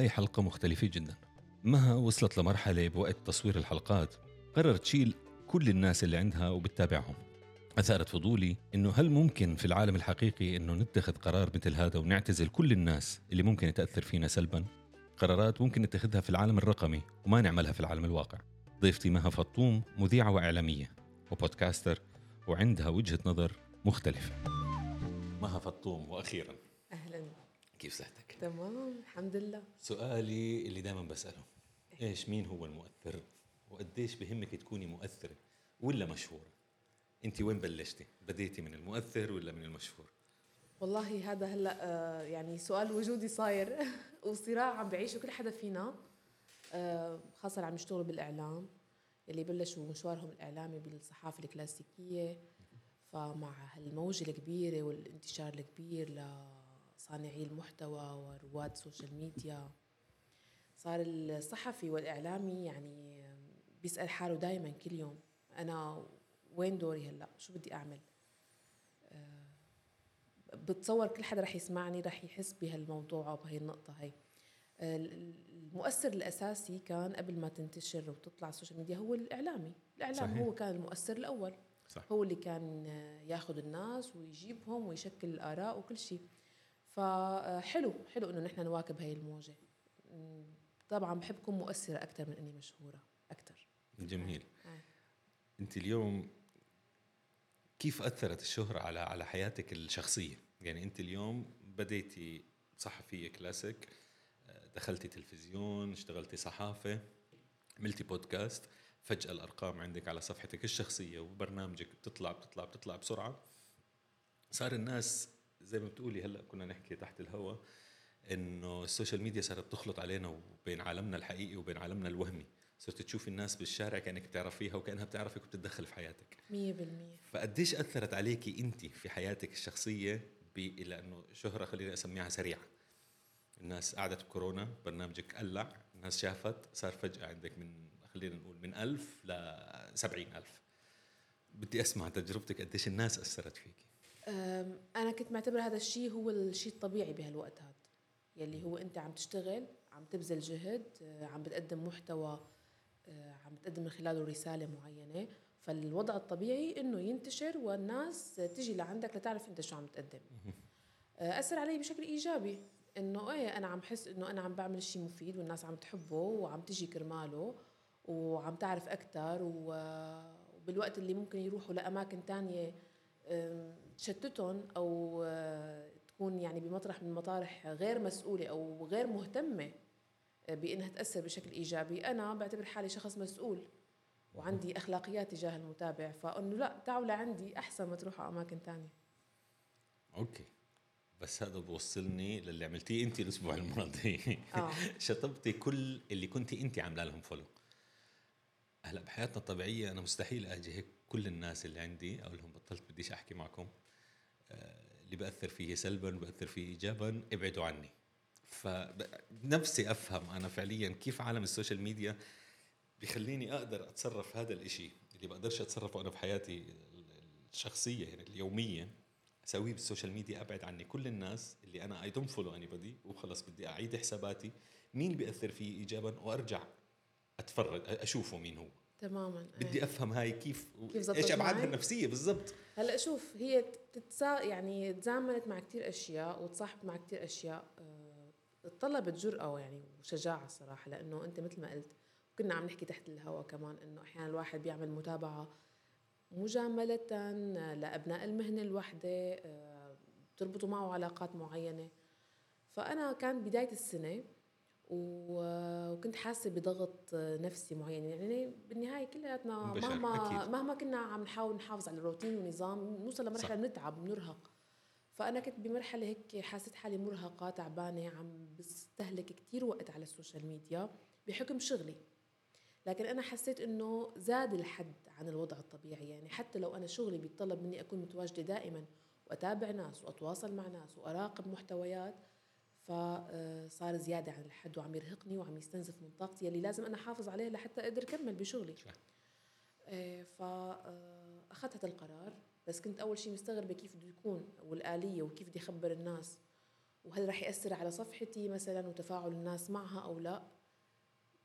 هاي حلقة مختلفة جدا. مها وصلت لمرحلة بوقت تصوير الحلقات قررت تشيل كل الناس اللي عندها وبتتابعهم. أثارت فضولي إنه هل ممكن في العالم الحقيقي إنه نتخذ قرار مثل هذا ونعتزل كل الناس اللي ممكن تأثر فينا سلبا؟ قرارات ممكن نتخذها في العالم الرقمي وما نعملها في العالم الواقع. ضيفتي مها فطوم مذيعة وإعلامية وبودكاستر وعندها وجهة نظر مختلفة. مها فطوم وأخيرا. أهلا. كيف صحتك؟ تمام الحمد لله. سؤالي اللي دائما بسأله إيش مين هو المؤثر؟ وقديش بهمك تكوني مؤثرة ولا مشهورة؟ أنت وين بلشتي؟ بديتي من المؤثر ولا من المشهور؟ والله هذا هلأ آه، يعني سؤال وجودي صاير. وصراع عم بعيشه كل حدا فينا آه، خاصة اللي عم يشتغلوا بالإعلام اللي بلشوا مشوارهم الإعلامي بالصحافة الكلاسيكية. فمع هالموجة الكبيرة والانتشار الكبير لصانعي المحتوى ورواد ال social media صار الصحفي والإعلامي يعني بيسأل حاله دائما كل يوم أنا وين دوري هلأ؟ شو بدي أعمل؟ آه، بتصور كل حدا رح يسمعني رح يحس بهالموضوع أو بهي النقطة هي المؤثر الأساسي كان قبل ما تنتشر وتطلع ال social media هو الإعلامي. الإعلام صحيح. هو كان المؤثر الأول. صح. هو اللي كان ياخذ الناس ويجيبهم ويشكل الآراء وكل شيء. فحلو حلو إنه نحن نواكب هاي الموجة طبعا بحب اكون مؤثرة أكثر من إني مشهورة أكثر جميل آه. أنت اليوم كيف أثرت الشهرة على على حياتك الشخصية؟ يعني أنت اليوم بديتي صحفية كلاسيك دخلتي تلفزيون اشتغلتي صحافة عملتي بودكاست فجأة الأرقام عندك على صفحتك الشخصية وبرنامجك بتطلع بتطلع بتطلع بسرعة صار الناس زي ما بتقولي هلأ كنا نحكي تحت الهواء إنه السوشيال ميديا صارت تخلط علينا وبين عالمنا الحقيقي وبين عالمنا الوهمي. صرت تشوفي الناس بالشارع كأنك بتعرفيها وكأنها بتعرفك وبتتدخل في حياتك. مية بالمية. فقديش أثرت عليكي انت في حياتك الشخصية لأنه شهرة خليني أسميها سريعة. الناس قعدت بكورونا برنامجك قلع الناس شافت صار فجأة عندك من خلينا نقول من ألف ل ألف. بدي أسمع تجربتك قديش الناس أثرت فيكي؟ أنا كنت معتبر هذا الشيء هو الشيء الطبيعي بهالوقت هذا. يلي هو أنت عم تشتغل عم تبذل جهد آه، عم بتقدم محتوى آه، عم بتقدم من خلاله رسالة معينة. فالوضع الطبيعي إنه ينتشر والناس تجي لعندك لتعرف أنت شو عم تقدم. آه، أثر علي بشكل إيجابي. إنه إيه أنا عم حس إنه أنا عم بعمل شيء مفيد والناس عم تحبه وعم تجي كرماله وعم تعرف أكثر وبالوقت اللي ممكن يروحوا لأماكن تانية تشتتهم أو آه، تكون يعني بمطرح من مطارح غير مسؤولة أو غير مهتمة آه، بإنها تأثر بشكل إيجابي. أنا بعتبر حالي شخص مسؤول وعندي أخلاقيات تجاه المتابع فأنه لا تعالوا لعندي أحسن ما تروحوا أماكن تانية. Okay. بس هذا بوصلني للي عملتيه أنت الأسبوع الماضي. آه. شطبتي كل اللي كنت أنت عاملة لهم follow هلأ بحياتنا الطبيعية أنا مستحيل أجي هيك كل الناس اللي عندي أقول لهم بطلت بديش أحكي معكم. اللي بأثر فيه سلبا بأثر فيه إيجابا ابعدوا عني. فنفسي أفهم أنا فعليا كيف عالم ال social media بيخليني أقدر أتصرف هذا الإشي. اللي بقدرش أتصرفه أنا بحياتي الشخصية يعني اليومية. أسويه بال social media أبعد عني. كل الناس اللي أنا I don't follow any بدي وخلص بدي أعيد حساباتي. مين بيأثر فيه ايجابا؟ وأرجع أتفرج أشوفه مين هو. تماما بدي إيه. أفهم هاي كيف, كيف إيش أبعادها؟ النفسية بالضبط هلأ شوف هي تتسا يعني تزامنت مع كتير أشياء وتصاحبت مع كتير أشياء آه، تطلبت جرأة يعني وشجاعة صراحة لأنه أنت مثل ما قلت كنا عم نحكي تحت الهواء كمان إنه أحيانا الواحد بيعمل متابعة مجاملة لأبناء المهنة الوحدة آه، بتربطوا معه علاقات معينة فأنا كان بداية السنة وكنت حاسة بضغط نفسي معين يعني بالنهاية كلياتنا مهما أكيد. مهما كنا عم نحاول نحافظ على روتين ونظام نوصل صح. لمرحلة بنتعب بنرهق فأنا كنت بمرحلة هيك حاسة حالي مرهقة تعبانة عم بستهلك كتير وقت على ال social media بحكم شغلي لكن أنا حسيت إنه زاد الحد عن الوضع الطبيعي يعني حتى لو أنا شغلي بيتطلب مني أكون متواجدة دائما وأتابع ناس وأتواصل مع ناس وأراقب محتويات فصار زيادة عن الحد وعم يرهقني وعم يستنزف من طاقتي اللي لازم أنا أحافظ عليها لحتى أقدر أكمل بشغلي. صح. إيه، فأخذت هذا القرار بس كنت أول شيء مستغربة كيف بده يكون والآلية وكيف بدي أخبر الناس وهل رح يأثر على صفحتي مثلا وتفاعل الناس معها أو لا؟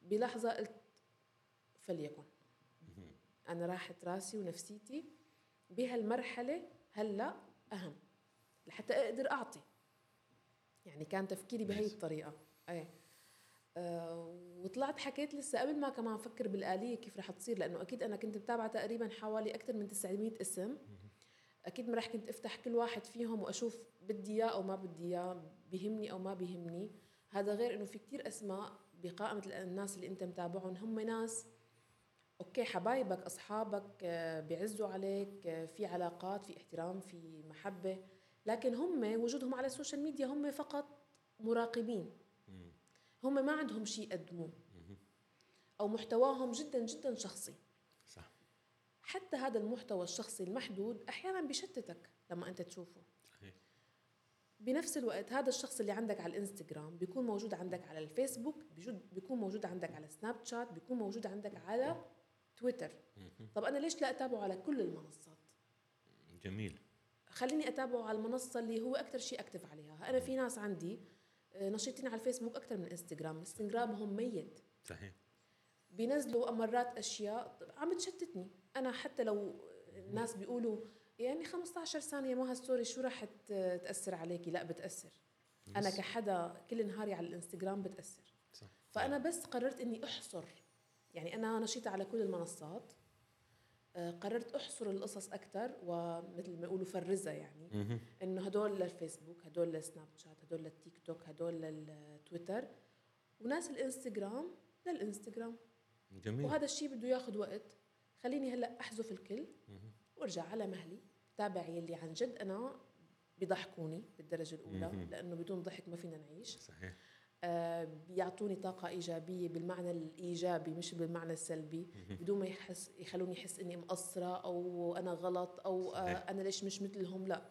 بلحظة قلت فليكن. أنا راحت راسي ونفسيتي بهالمرحلة هلأ أهم لحتى أقدر أعطي. يعني كان تفكيري بهي الطريقة. إيه. أه وطلعت حكيت لسه قبل ما كمان أفكر بالآلية كيف رح تصير لأنه أكيد أنا كنت متابعة تقريبا حوالي أكثر من 900 اسم. أكيد ما رح كنت أفتح كل واحد فيهم وأشوف بدي إياه أو ما بدي إياه بيهمني أو ما بيهمني. هذا غير إنه في كتير أسماء بقائمة الناس اللي أنت متابعهم. هم ناس okay حبايبك أصحابك آه، بيعزوا عليك آه، في علاقات في احترام في محبة. لكن هم وجودهم على ال social media هم فقط مراقبين. هم ما عندهم شيء يقدموه. أو محتواهم جدا جدا شخصي. صح. حتى هذا المحتوى الشخصي المحدود أحيانا بيشتتك لما أنت تشوفه. صحيح. بنفس الوقت هذا الشخص اللي عندك على الإنستغرام بيكون موجود عندك على الفيسبوك بيكون موجود عندك على سناب شات بيكون موجود عندك على تويتر. طب أنا ليش لا أتابعه على كل المنصات؟ جميل. خليني أتابعه على المنصة اللي هو أكثر شيء أكتف عليها. أنا في ناس عندي آه، نشيطين على الفيسبوك أكثر من إنستغرام. انستغرامهم ميت. صحيح. بينزلوا مرات أشياء عم بتشتتني أنا حتى لو الناس بيقولوا يعني 15 ثانية ما هال story شو راح ت- تأثر عليكي؟ لا بتأثر. أنا yes. كحدا كل نهاري على الإنستغرام بتأثر. صح. فأنا بس قررت إني أحصر. يعني أنا نشيطه على كل المنصات. قررت أحصر القصص أكثر ومثل ما يقولوا فرزها يعني. إنه هدول للفيسبوك هدول للسناب شات هدول للتيك توك هدول للتويتر وناس الإنستغرام للإنستغرام. جميل. وهذا الشيء بده ياخذ وقت. خليني هلأ أحذف الكل. وأرجع على مهلي. تابع يلي عن جد أنا بيضحكوني بالدرجة الأولى. لأنه بدون ضحك ما فينا نعيش. صحيح. آه بيعطوني طاقة إيجابية بالمعنى الإيجابي مش بالمعنى السلبي. بدون ما يحس يخلوني احس إني مقصرة أو أنا غلط أو آه. أنا ليش مش مثلهم؟ لا.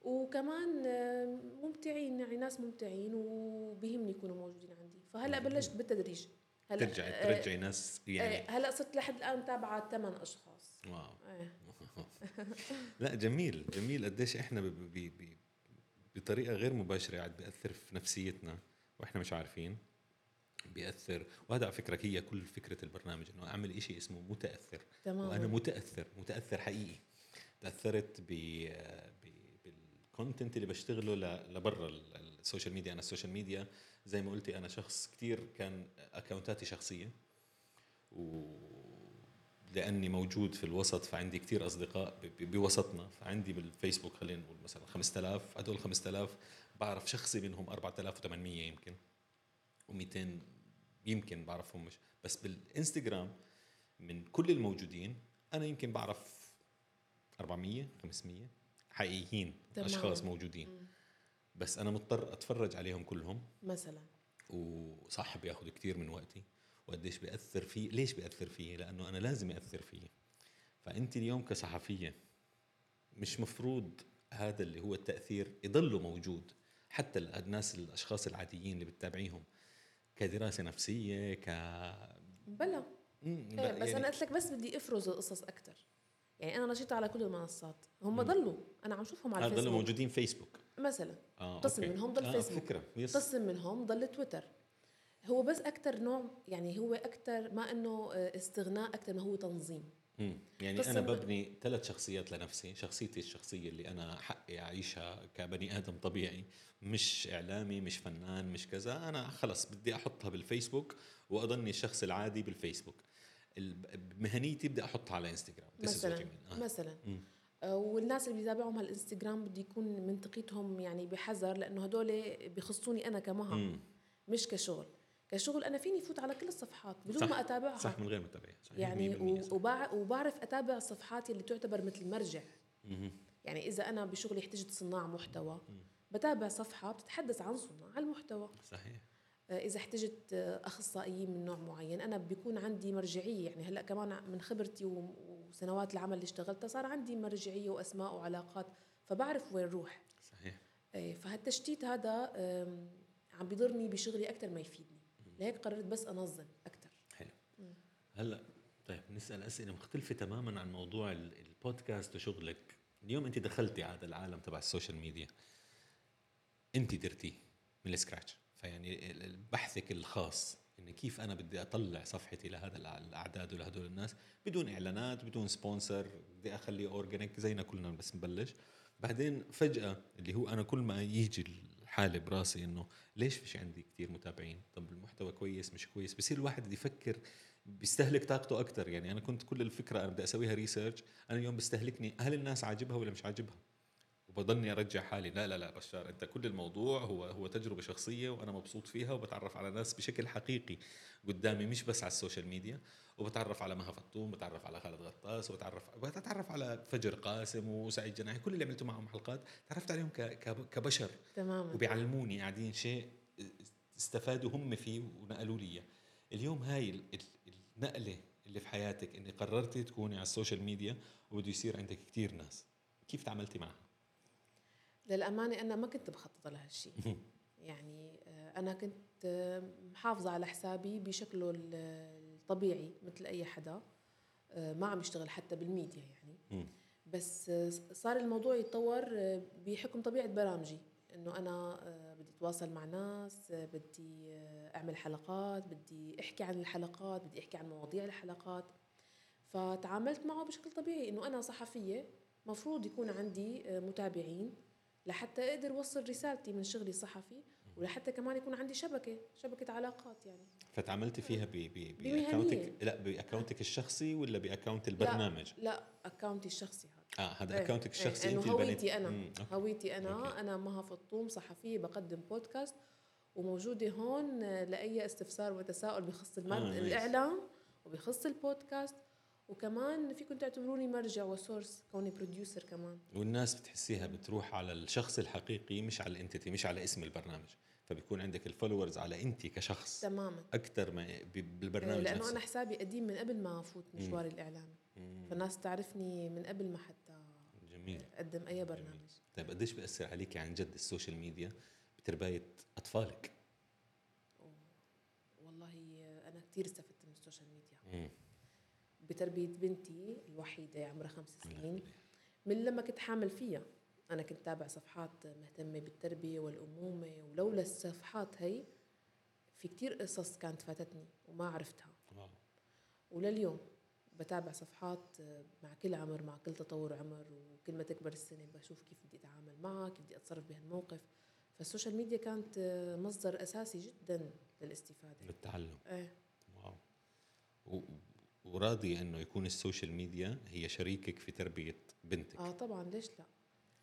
وكمان آه، ممتعين يعني ناس ممتعين وبيهمني يكونوا موجودين عندي. فهلأ. بلشت بالتدريج. هلأ ترجعي آه، ترجعي ناس آه، يعني هلأ صرت لحد الآن متابعة ثمان أشخاص. wow. آه. لا جميل جميل. قديش إحنا بطريقة غير مباشرة قاعد بيأثر في نفسيتنا. وإحنا مش عارفين بيأثر. وهذا على فكرة هي كل فكرة البرنامج إنه أعمل شيء اسمه متأثر. تمام. وأنا متأثر متأثر حقيقي. تأثرت ب بال content اللي بشتغله لبرا ال- ال social media أنا ال social media زي ما قلتي أنا شخص كتير كان اكونتاتي شخصية. و لأني موجود في الوسط فعندي كتير أصدقاء بوسطنا. فعندي بالفيسبوك خلينا نقول مثلا 5000 هدول 5000 بعرف شخصي منهم 4800 يمكن و200 يمكن بعرفهم مش بس بالإنستغرام من كل الموجودين أنا يمكن بعرف 400 500 حقيقيين تمام. أشخاص موجودين. مم. بس أنا مضطر أتفرج عليهم كلهم. مثلا. وصح بياخذ كثير من وقتي. وقديش بيأثر فيه ليش بيأثر فيه؟ لأنه أنا لازم يأثر فيه. فأنت اليوم كصحفية مش مفروض هذا اللي هو التأثير يضله موجود. حتى الناس الأشخاص العاديين اللي بتتابعيهم كدراسة نفسية ك بلا. لا، بس يعني أنا قلت لك بس بدي أفرز القصص أكثر يعني أنا نشيطه على كل المنصات. هم. ضلوا. أنا عم شوفهم على هذول الفيسبوك. موجودين فيسبوك. مثلا. آه قسم. منهم ضل آه فيسبوك. فكرة. يس. قسم منهم ضل تويتر. هو بس أكثر نوع يعني هو أكثر ما إنه آه، استغناء أكثر ما هو تنظيم. يعني أنا ببني ثلاث شخصيات لنفسي شخصيتي الشخصية اللي أنا حقي أعيشها كبني آدم طبيعي مش إعلامي مش فنان مش كذا أنا خلص بدي أحطها بالفيسبوك وأضلني الشخص العادي بالفيسبوك مهنيتي بدي أحطها على إنستغرام مثلا. آه. مثلا. آه، والناس اللي بيتابعهم على الإنستغرام بده يكون منطقتهم يعني بحذر لأنه هدول بيخصوني أنا كمها. مش كشغل كشغل أنا فيني فوت على كل الصفحات بدون صح، ما أتابعها. صح من غير متابعه صحيح، يعني 100% صح. و- وبع- وبعرف أتابع الصفحات اللي تعتبر مثل مرجع. يعني إذا أنا بشغلي احتجت صناع محتوى بتابع صفحة بتتحدث عن صناع المحتوى. صحيح. آه، إذا احتجت آه، أخصائيين من نوع معين أنا بيكون عندي مرجعية. يعني هلأ كمان من خبرتي وسنوات العمل اللي اشتغلتها صار عندي مرجعية وأسماء وعلاقات فبعرف وين روح. صحيح. إيه، فهالتشتيت هذا عم بيضرني بشغلي أكثر ما يفيدني. لهيك قررت بس أنظم أكثر حلو. هلأ طيب نسأل أسئلة مختلفة تماما عن موضوع ال- البودكاست وشغلك. اليوم أنت دخلتي هذا العالم تبع ال social media. أنت درتيه من ال scratch. فيعني بحثك الخاص إن كيف أنا بدي أطلع صفحتي لهذا الأعداد ولهدول الناس. بدون إعلانات بدون sponsor بدي أخليه organic زينا كلنا بس نبلش. بعدين فجأة اللي هو أنا كل ما يجي الحاله براسي إنه ليش فيش عندي كثير متابعين؟ طب المحتوى كويس مش كويس؟ بصير الواحد يفكر بيستهلك طاقته أكثر يعني أنا كنت كل الفكرة أنا بدي أسويها research أنا اليوم بيستهلكني هل الناس عاجبها ولا مش عاجبها؟ وبضلني أرجع حالي. لا لا لا بشار أنت كل الموضوع هو هو تجربة شخصية وأنا مبسوط فيها وبتعرف على ناس بشكل حقيقي قدامي مش بس على ال social media. وبتعرف على مها فطوم بتعرف على خالد غطاس وبتعرف بتعرف على فجر قاسم وسعيد جناحي. كل اللي عملته معهم حلقات تعرفت عليهم ك- ك- كبشر. تماما. وبيعلموني قاعدين شيء استفادوا هم فيه ونقلوا لي. اليوم هاي ال- ال- النقلة اللي في حياتك إني قررتي تكوني على ال social media وبده يصير عندك كتير ناس. كيف تعاملتي معها للأمانة أنا ما كنت بخطط لهالشيء يعني آه، أنا كنت آه، محافظة على حسابي بشكله ال- الطبيعي مثل أي حدا. آه، ما عم يشتغل حتى بالميديا يعني. بس آه، صار الموضوع يتطور آه، بحكم طبيعة برامجي. إنه أنا آه، بدي أتواصل مع ناس آه، بدي آه، أعمل حلقات بدي أحكي عن الحلقات بدي أحكي عن مواضيع الحلقات. فتعاملت معه بشكل طبيعي إنه أنا صحفية مفروض يكون عندي آه، متابعين. لحتى أقدر أوصل رسالتي من شغلي الصحفي ولحتى كمان يكون عندي شبكة شبكة علاقات يعني فتعاملتي فيها ب ب. باكونتك لا باكونتك الشخصي ولا باكونت البرنامج لا account ي الشخصي هذا آه هذا إيه، اكونتك إيه، الشخصي إنه انت هويتي. مم، أوكي. هويتي أنا أوكي. أنا مها فطوم صحفية بقدم بودكاست وموجودة هون لأي استفسار وتساؤل بخص آه،. الإعلام وبخص البودكاست وكمان فيكم تعتبروني مرجع و source كوني producer كمان. والناس بتحسيها بتروح على الشخص الحقيقي مش على ال entity مش على اسم البرنامج. فبيكون عندك ال followers على انت كشخص. تماما. أكثر ما بالبرنامج لأنه نفسه. أنا حسابي قديم من قبل ما أفوت مشواري الاعلامي مم. فالناس تعرفني من قبل ما حتى جميل. أقدم أي برنامج. طيب قديش بياثر عليك عن جد ال social media بترباية أطفالك؟ والله أنا كثير استفدت من السوشيال ميديا. مم. بتربية بنتي الوحيدة عمرها خمس سنين. من لما كنت حامل فيها أنا كنت تابع صفحات مهتمة بالتربية والأمومة ولولا الصفحات هي في كتير قصص كانت فاتتني وما عرفتها. ولليوم بتابع صفحات مع كل عمر مع كل تطور عمر وكل ما تكبر السنة بشوف كيف بدي أتعامل معها كيف بدي أتصرف بهالموقف. فال social media كانت مصدر أساسي جدا للاستفادة. للتعلم. إيه. wow. و- وراضي إنه يكون ال social media هي شريكك في تربية بنتك. آه طبعا ليش لا؟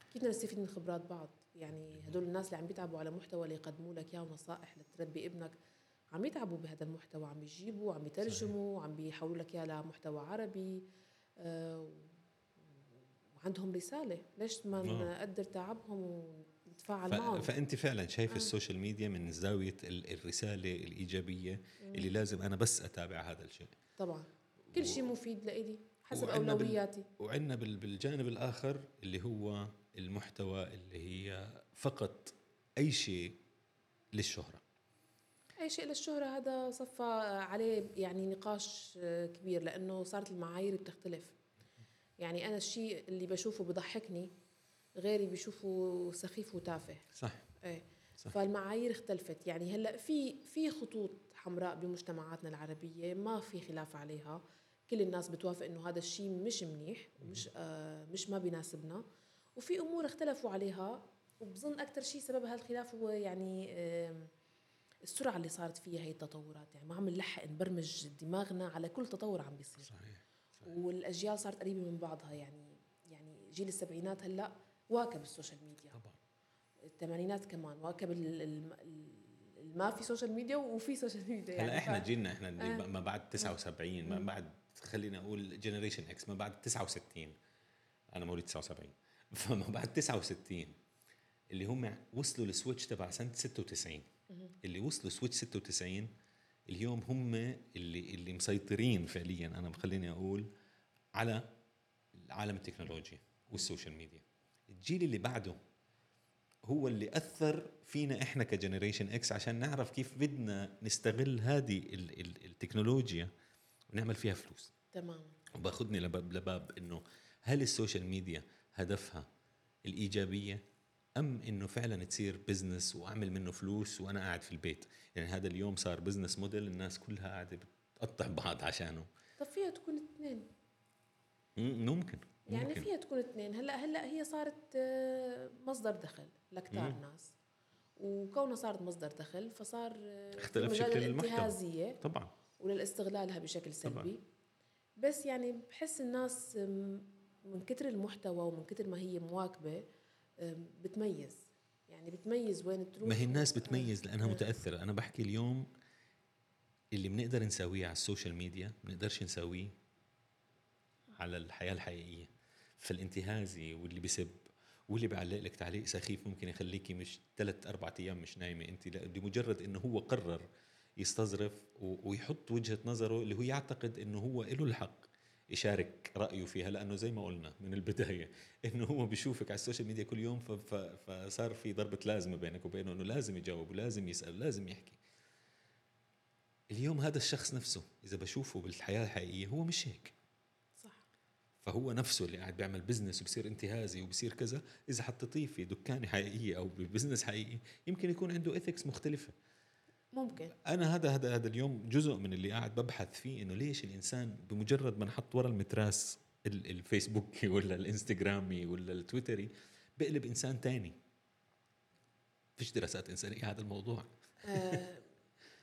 أكيد بدنا نستفيد من خبرات بعض. يعني هدول الناس اللي عم بيتعبوا على محتوى اللي يقدموا لك اياه ونصائح لتربي ابنك. عم يتعبوا بهذا المحتوى عم بيجيبوا عم بيترجموا عم بيحولوا لك إياه لمحتوى عربي. آه وعندهم رسالة. ليش ما آه. نقدر تعبهم ونتفاعل ف... معهم؟ فأنت فعلا شايف آه. ال social media من زاوية ال- الرسالة الإيجابية اللي لازم أنا بس أتابع هذا الشيء. طبعا. كل شيء مفيد لإلي حسب أولوياتي. وعندنا بال- بالجانب الآخر اللي هو المحتوى اللي هي فقط أي شيء للشهرة. أي شيء للشهرة هذا صفى عليه يعني نقاش آه، كبير لأنه صارت المعايير بتختلف. يعني أنا الشيء اللي بشوفه بضحكني غيري بيشوفه سخيف وتافه. صح. إيه. صح. فالمعايير اختلفت. يعني هلأ في في خطوط حمراء بمجتمعاتنا العربية ما في خلاف عليها. كل الناس بتوافق إنه هذا الشيء مش منيح مش آه مش ما بيناسبنا. وفي أمور اختلفوا عليها وبظن أكثر شيء سبب هالخلاف هو يعني آه السرعة اللي صارت فيها هي التطورات. يعني ما عم نلحق نبرمج دماغنا على كل تطور عم بيصير. صحيح والأجيال صارت قريبة من بعضها. يعني يعني جيل السبعينات هلأ واكب ال social media. طبعا. الثمانينات كمان واكب ما في social media وفي social media يعني هلا إحنا ف- جيلنا إحنا آه. ما بعد 79 ما بعد خلينا أقول generation X ما بعد 69 أنا مواليد 79 فما بعد 69 اللي هم وصلوا لل switch تبع سنة 96 اللي وصلوا switch 96 اليوم هم اللي اللي مسيطرين فعليا أنا خليني أقول على عالم التكنولوجيا وال social media الجيل اللي بعده هو اللي أثر فينا إحنا ك generation X عشان نعرف كيف بدنا نستغل هذه ال- ال- التكنولوجيا ونعمل فيها فلوس. تمام. وباخذني لباب لباب إنه هل ال social media هدفها الإيجابية أم إنه فعلا تصير business وأعمل منه فلوس وأنا قاعد في البيت؟ يعني هذا اليوم صار بزنس موديل الناس كلها قاعدة بتقطع بعض عشانه. طب فيها تكون اثنين. مم، ممكن. يعني ممكن. فيها تكون اثنين هلا هلا هي صارت آه، مصدر دخل لكتار. ناس وكونها صارت مصدر دخل فصار آه، اختلف شكل المحتوى. الانتهازية طبعا وللاستغلالها بشكل سلبي طبعاً. بس يعني بحس الناس من كتر المحتوى ومن كتر ما هي مواكبة آم، بتميز يعني بتميز وين تروح ما هي الناس. بتميز لأنها آه. متأثرة أنا بحكي اليوم اللي بنقدر نسويه على السوشيال ميديا بنقدرش نسويه على الحياة الحقيقية فالانتهازي واللي بسب واللي بيعلق لك تعليق سخيف ممكن يخليكي مش ثلاث أربع أيام مش نايمة. أنت لا بمجرد إنه هو قرر يستظرف ويحط وجهة نظره اللي هو يعتقد إنه هو له الحق يشارك رأيه فيها. لأنه زي ما قلنا من البداية إنه هو بيشوفك على السوشيال ميديا كل يوم فصار في ضربة لازمة بينك وبينه إنه لازم يجاوب ولازم يسأل ولازم يحكي. اليوم هذا الشخص نفسه إذا بشوفه بالحياة الحقيقية هو مش هيك. فهو نفسه اللي قاعد بيعمل business وبصير انتهازي وبصير كذا إذا حطيتيه في دكانه حقيقيه أو ب business حقيقي يمكن يكون عنده ethics مختلفة. ممكن. أنا هذا هذا هذا اليوم جزء من اللي قاعد ببحث فيه إنه ليش الإنسان بمجرد ما نحط ورا المتراس ال- الفيسبوكي ولا الإنستغرامي ولا التويتري بقلب إنسان تاني. فيش دراسات إنسانية هذا الموضوع. آه،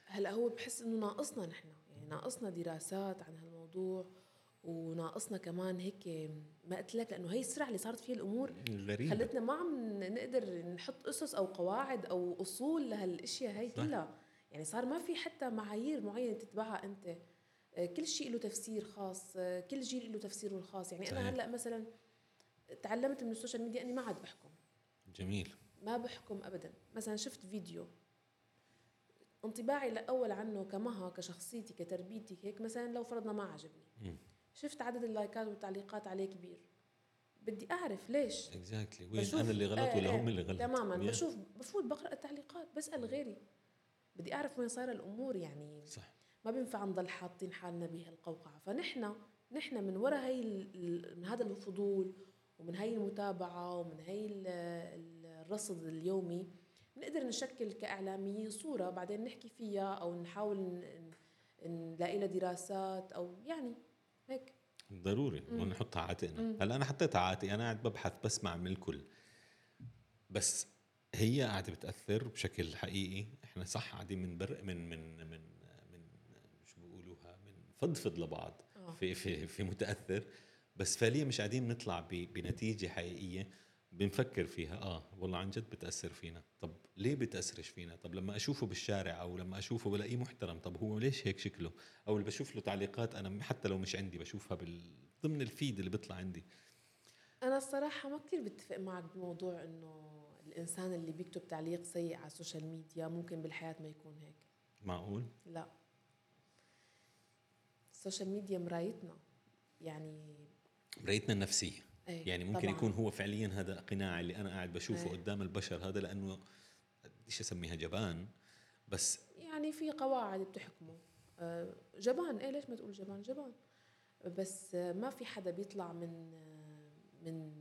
هلا هو بحس إنه ناقصنا نحن. يعني ناقصنا دراسات عن هالموضوع. وناقصنا كمان هيك ما قلت لك لأنه هي السرعة اللي صارت فيها الأمور غريبة خلتنا ما عم نقدر نحط اسس أو قواعد أو أصول لهالإشياء هي. كلها. يعني صار ما في حتى معايير معينة تتبعها أنت. كل شيء له تفسير خاص كل جيل له تفسيره الخاص. يعني صحيح. أنا هلأ مثلا تعلمت من السوشيال ميديا إني ما عاد بحكم. جميل. ما بحكم ابدا. مثلا شفت فيديو انطباعي الأول عنه كمها كشخصيتي كتربيتي هيك مثلا لو فرضنا ما عجبني. مم. شفت عدد ال likes والتعليقات عليه كبير. بدي أعرف ليش. Exactly وين؟ بشوف- أنا اللي غلط آه، ولا آه، هم اللي غلط تماما. Yeah. بشوف بفوت بقرأ التعليقات بسأل غيري. بدي أعرف وين صايرة الأمور يعني. صح. ما بينفع نضل حاطين حالنا بهالقوقعة. فنحن نحن من وراء هي من هذا الفضول ومن هي المتابعة ومن هي ال- ال- الرصد اليومي بنقدر نشكل كاعلاميين صورة بعدين نحكي فيها أو نحاول نلاقي لها دراسات أو يعني هيك. ضروري. ونحطها على عاتقنا. هلأ أنا حطيتها على عاتقي أنا قاعد ببحث بسمع من الكل. بس هي قاعدة بتأثر بشكل حقيقي. إحنا صح قاعدين من بر من من من من شو بيقولوها؟ من فضفض لبعض آه. في في في متأثر. بس فعليا مش قاعدين نطلع بنتيجة حقيقية. بنفكر فيها. آه والله عن جد بتأثر فينا. طب ليه بتأثرش فينا؟ طب لما أشوفه بالشارع أو لما أشوفه بلاقيه محترم طب هو ليش هيك شكله؟ أو اللي بشوف له تعليقات أنا حتى لو مش عندي بشوفها بال... ضمن الفيد اللي بيطلع عندي. أنا الصراحة ما كثير بتفق معك بموضوع إنه الإنسان اللي بيكتب تعليق سيء على السوشيال ميديا ممكن بالحياة ما يكون هيك. معقول؟ لا. السوشيال ميديا مرايتنا يعني مرايتنا النفسية. إيه يعني ممكن طبعاً. يكون هو فعليا هذا قناع اللي أنا قاعد بشوفه إيه. قدام البشر هذا لأنه بديش أسميها جبان. بس يعني في قواعد بتحكمه. آه، جبان إيه ليش ما تقول جبان؟ جبان. بس ما في حدا بيطلع من من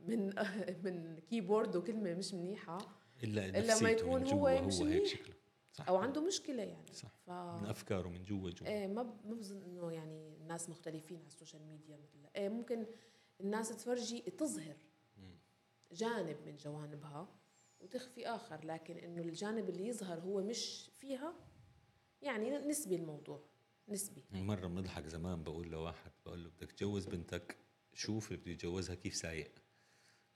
من من keyboard وكلمة مش منيحة إلا إلا ما يكون هو جوا مش هو هيك منيح. شكله. صح. أو عنده مشكلة يعني. صح. ف من أفكاره من جوا جوا. إيه ما ما بظن إنه يعني الناس مختلفين على السوشيال ميديا مثل إيه ممكن الناس تفرجي تظهر. جانب من جوانبها وتخفي آخر لكن إنه الجانب اللي يظهر هو مش فيها يعني نسبي الموضوع نسبي مرة بنضحك زمان بقول لواحد بقول له بدك تجوز بنتك شوف اللي بده يتجوزها كيف سايق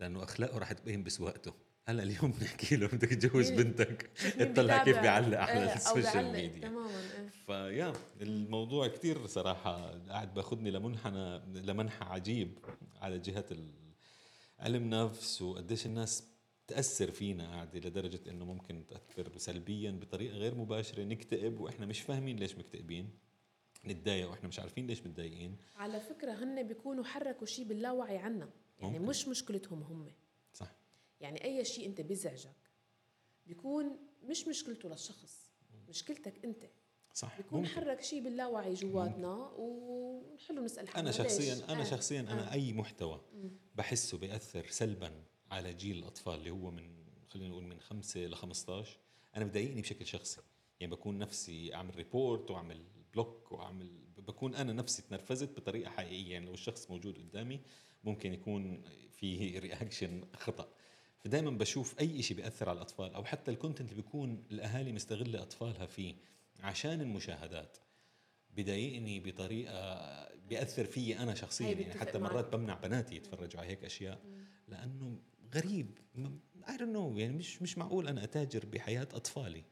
لأنه أخلاقه رح تبين بسواقته هلا اليوم بنحكي له بدك تجوز مين- بنتك اطلع كيف؟ بيعلق على إيه، أو السوشيال. ميديا تماما إيه فيا الموضوع كتير صراحة قاعد باخذني لمنحنى لمنحى عجيب على جهة ال- علم نفس وقديش الناس تأثر فينا قاعدة لدرجة إنه ممكن تأثر سلبيا بطريقة غير مباشرة نكتئب وإحنا مش فاهمين ليش مكتئبين نتضايق وإحنا مش عارفين ليش متضايقين على فكرة هن بيكونوا حركوا شيء باللاوعي عنا يعني ممكن. مش مشكلتهم هم يعني أي شيء أنت بيزعجك بيكون مش مشكلته للشخص مشكلتك أنت صح بيكون ممكن. حرك شيء باللاوعي جواتنا ونحله نسأل حالنا أنا ليش؟ شخصيا أنا آه. شخصيا أنا آه. أي محتوى مم. بحسه بيأثر سلبا على جيل الأطفال اللي هو من خلينا نقول من خمسة ل 15 أنا بضايقني بشكل شخصي يعني بكون نفسي أعمل report وأعمل block وأعمل بكون أنا نفسي تنرفزت بطريقة حقيقية يعني لو الشخص موجود قدامي ممكن يكون في reaction خطأ فدائما بشوف أي شيء بيأثر على الأطفال أو حتى ال content اللي بيكون الأهالي مستغلة أطفالها فيه عشان المشاهدات بضايقني بطريقة بيأثر فيي أنا شخصيا. يعني حتى. مرات بمنع بناتي يتفرجوا على هيك أشياء. لأنه غريب. I don't know يعني مش مش معقول أنا أتاجر بحياة أطفالي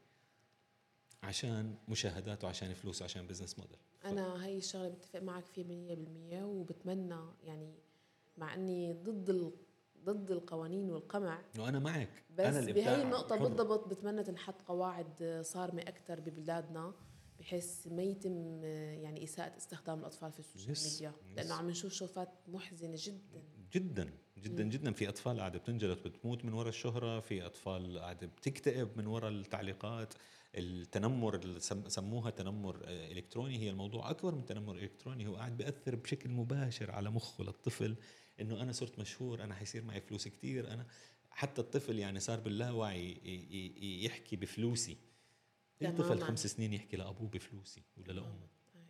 عشان مشاهدات وعشان فلوس وعشان business model أنا هاي الشغلة بتفق معك فيها 100% وبتمنى يعني مع إني ضد. ضد القوانين والقمع. وأنا معك. بس أنا بهي النقطة. بالضبط بتمنى تنحط قواعد صارمة أكثر ببلادنا بحيث ما يتم يعني إساءة استخدام الأطفال في السوشيال Yes, ميديا. Yes. لأنه عم نشوف شوفات محزنة جدا. جدا جدا مم. جدا. في أطفال قاعدة بتنجلط بتموت من وراء الشهرة. في أطفال قاعدة بتكتئب من وراء التعليقات. التنمر اللي سم- سموها تنمر إلكتروني هي الموضوع أكبر من تنمر إلكتروني. هو قاعد بيأثر بشكل مباشر على مخه للطفل. إنه أنا صرت مشهور أنا حيصير معي فلوس كتير أنا حتى الطفل يعني صار باللاوعي يحكي بفلوسي. الطفل تماماً. خمس سنين يحكي لأبوه بفلوسي ولا لأمه. أي.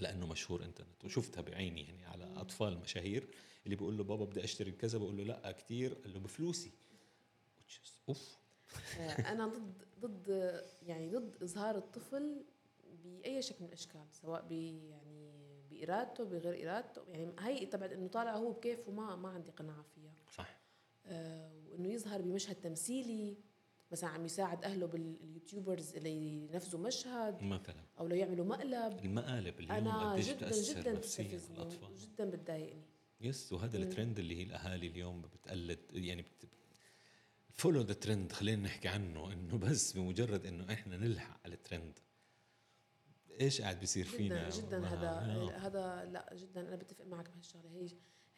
لأنه مشهور إنترنت. وشفتها بعيني يعني على أطفال مشاهير اللي بيقول له بابا بدي أشتري كذا بقول له لأ كثير قال له بفلوسي. أوف. آه، أنا ضد ضد يعني ضد إظهار الطفل بأي شكل من الأشكال سواء ب يعني بإرادته بغير إرادته. يعني هي تبعت إنه طالع هو بكيفه ما ما عندي قناعة فيها. صح. آه، وإنه يظهر بمشهد تمثيلي مثلا عم يساعد أهله باليوتيوبرز اللي ينفذوا مشهد مثلا. أو لو يعملوا مقلب. المقالب اليوم أنا قديش جدا جدا بتستفزني وجدا بتضايقني. Yes وهذا. الترند اللي هي الأهالي اليوم بتقلد يعني بت... follow the trend خلينا نحكي عنه إنه بس بمجرد إنه إحنا نلحق على الترند. إيش قاعد بيصير فينا؟ جدا جدا هذا آه. هذا لا جدا أنا بتفق معك بهالشغلة. هي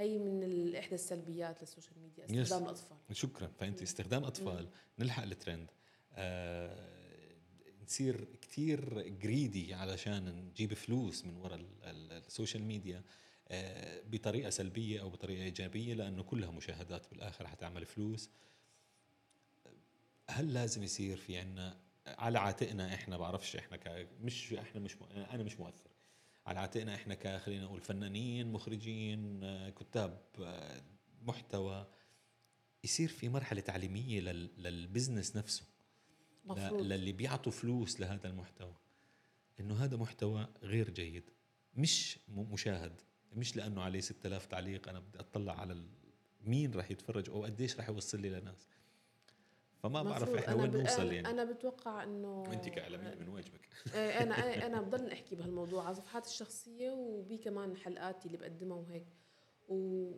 هي من ال- إحدى السلبيات للسوشيال ميديا استخدام الأطفال. شكرا. فأنت. استخدام أطفال. نلحق الترند. آه نصير كتير جريدي علشان نجيب فلوس من وراء ال- ال- السوشيال ميديا آه بطريقة سلبية أو بطريقة إيجابية لأنه كلها مشاهدات بالآخر حتعمل فلوس. هل لازم يصير في عنا على عاتقنا إحنا بعرفش إحنا ك مش إحنا مش أنا مش مؤثر. على عاتقنا إحنا ك خلينا نقول فنانين مخرجين كتاب محتوى يصير في مرحلة تعليمية لل- للبزنس نفسه. ل- مفروض. للي بيعطوا فلوس لهذا المحتوى. إنه هذا محتوى غير جيد مش مشاهد مش لأنه عليه 6000 تعليق أنا بدي أطلع على ال- مين راح يتفرج أو قديش راح يوصل لي لناس. فما بعرف. إحنا وين نوصل يعني أنا بتوقع إنه وأنت كاعلاميه من واجبك إيه، أنا أنا أنا بضل أحكي بهالموضوع على صفحاتي الشخصية وبي كمان حلقاتي اللي بقدمها وهيك و-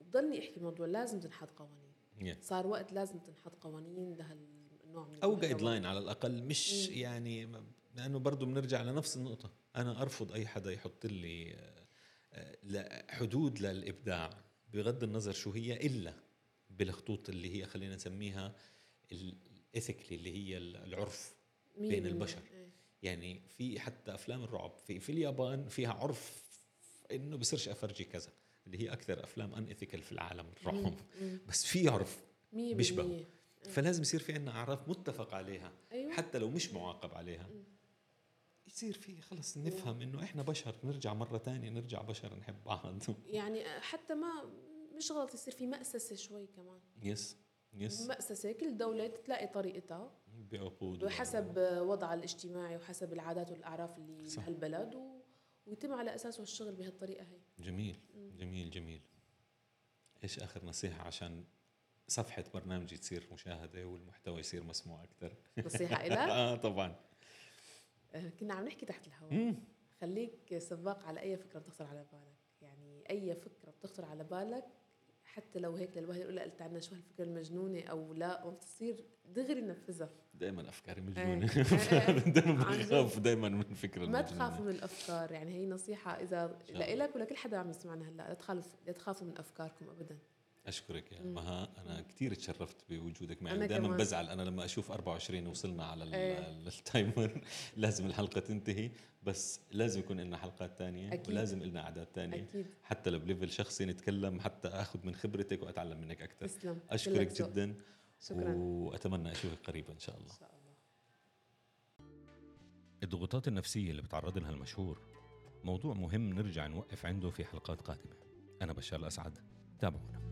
وبضلني أحكي بالموضوع لازم تنحط قوانين Yeah. صار وقت لازم تنحط قوانين لهالنوع من أو. guideline على الأقل مش مم. يعني م- لأنه برضه بنرجع لنفس النقطة أنا أرفض أي حدا يحط لي آه، حدود للإبداع بغض النظر شو هي إلا بالخطوط اللي هي خلينا نسميها ال ethically اللي هي العرف بين. البشر. إيه. يعني في حتى أفلام الرعب في في اليابان فيها عرف إنه بصيرش أفرجي كذا اللي هي أكثر أفلام ان في العالم الرعب. بس في عرف بيشبهوا. بالمية. فلازم يصير في عنا أعراف متفق عليها أيوه حتى لو مش معاقب عليها مم. يصير في خلص نفهم إنه إحنا بشر نرجع مرة تانية نرجع بشر نحب بعض يعني حتى ما مش غلط يصير في مأسسة شوي كمان. يس يس مأسسة كل دولة تلاقي طريقتها. بعقود وحسب وضعها الاجتماعي وحسب العادات والأعراف اللي صح. بهالبلد و... ويتم على أساسه الشغل بهالطريقة هي. جميل مم. جميل جميل. إيش آخر نصيحة عشان صفحة برنامجي تصير مشاهدة والمحتوى يصير مسموع أكثر؟ نصيحة إلك؟ آه طبعا. آه، كنا عم نحكي تحت الهواء. خليك سباق على أي فكرة بتخطر على بالك. يعني أي فكرة بتخطر على بالك حتى لو هيك يقول لها قلت عنا شو هالفكرة المجنونة أو لا وبتصير دغري نفذها دائما أفكاري إيه. مجنونة إيه. دائما جد. بخاف دائما من الفكرة ما. تخافوا من الأفكار يعني هي نصيحة إذا. لإلك ولكل حدا عم يسمعنا هلأ لا تخافوا لا تخافوا من أفكاركم ابدا أشكرك يا. مها. أنا كثير تشرفت بوجودك معي. دائما. بزعل أنا لما أشوف 24 وصلنا على إيه. التايمر. لازم الحلقة تنتهي. بس لازم يكون لنا حلقات أكيد. ولازم لنا أعداد أكيد. حتى لو ب level شخصي نتكلم حتى أخذ من خبرتك وأتعلم منك أكثر. تسلم. أشكرك. جدا. شكرا. وأتمنى أشوفك قريبا إن شاء الله. شاء الله. الضغوطات النفسية اللي بتعرض لها المشهور. موضوع مهم نرجع نوقف عنده في حلقات قادمة. أنا بشار الأسعد. تابعونا.